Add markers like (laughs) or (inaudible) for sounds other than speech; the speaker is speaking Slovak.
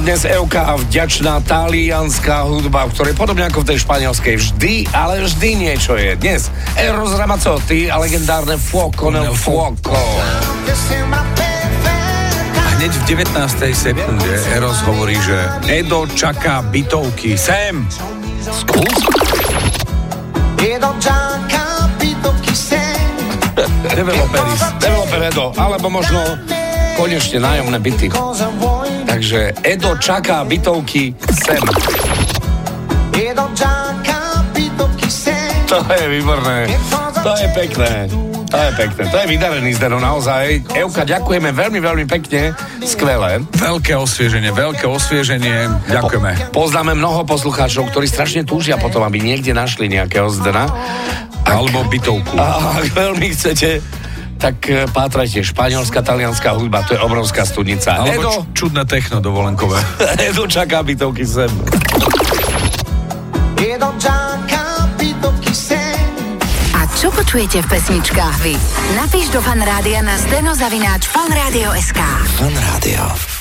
dnes Euka a vďačná talianská hudba, v ktorej podobne ako v tej španielskej vždy, ale vždy niečo je. Dnes Eros Ramazzotti a legendárne Fuoco nel Fuoco. A hneď v 19. sekunde Eros hovorí, že Edo čaká bytovky. Sem! Skús. Developeris. Developer Edo, alebo možno konečne nájomné byty. Takže Edo čaká bytovky sem. To je výborné. To je pekné. To je pekné. To je vydarený zdeno naozaj. Euka, ďakujeme veľmi, veľmi pekne. Skvelé. Veľké osvieženie, veľké osvieženie. Ďakujeme. Poznáme mnoho poslucháčov, ktorí strašne túžia potom, aby niekde našli nejakého zdena. Alebo bytovku. A ak veľmi chcete, tak e, pátrajte. Španielská, talianská hudba, to je obrovská studnica. Alebo Edo, č- čudné techno dovolenkové. (laughs) Edo čaká bytovky sem. A čo počujete v pesničkách vy? Napíš do fanrádia na steno zavináč fanradio.sk. Fan Rádio.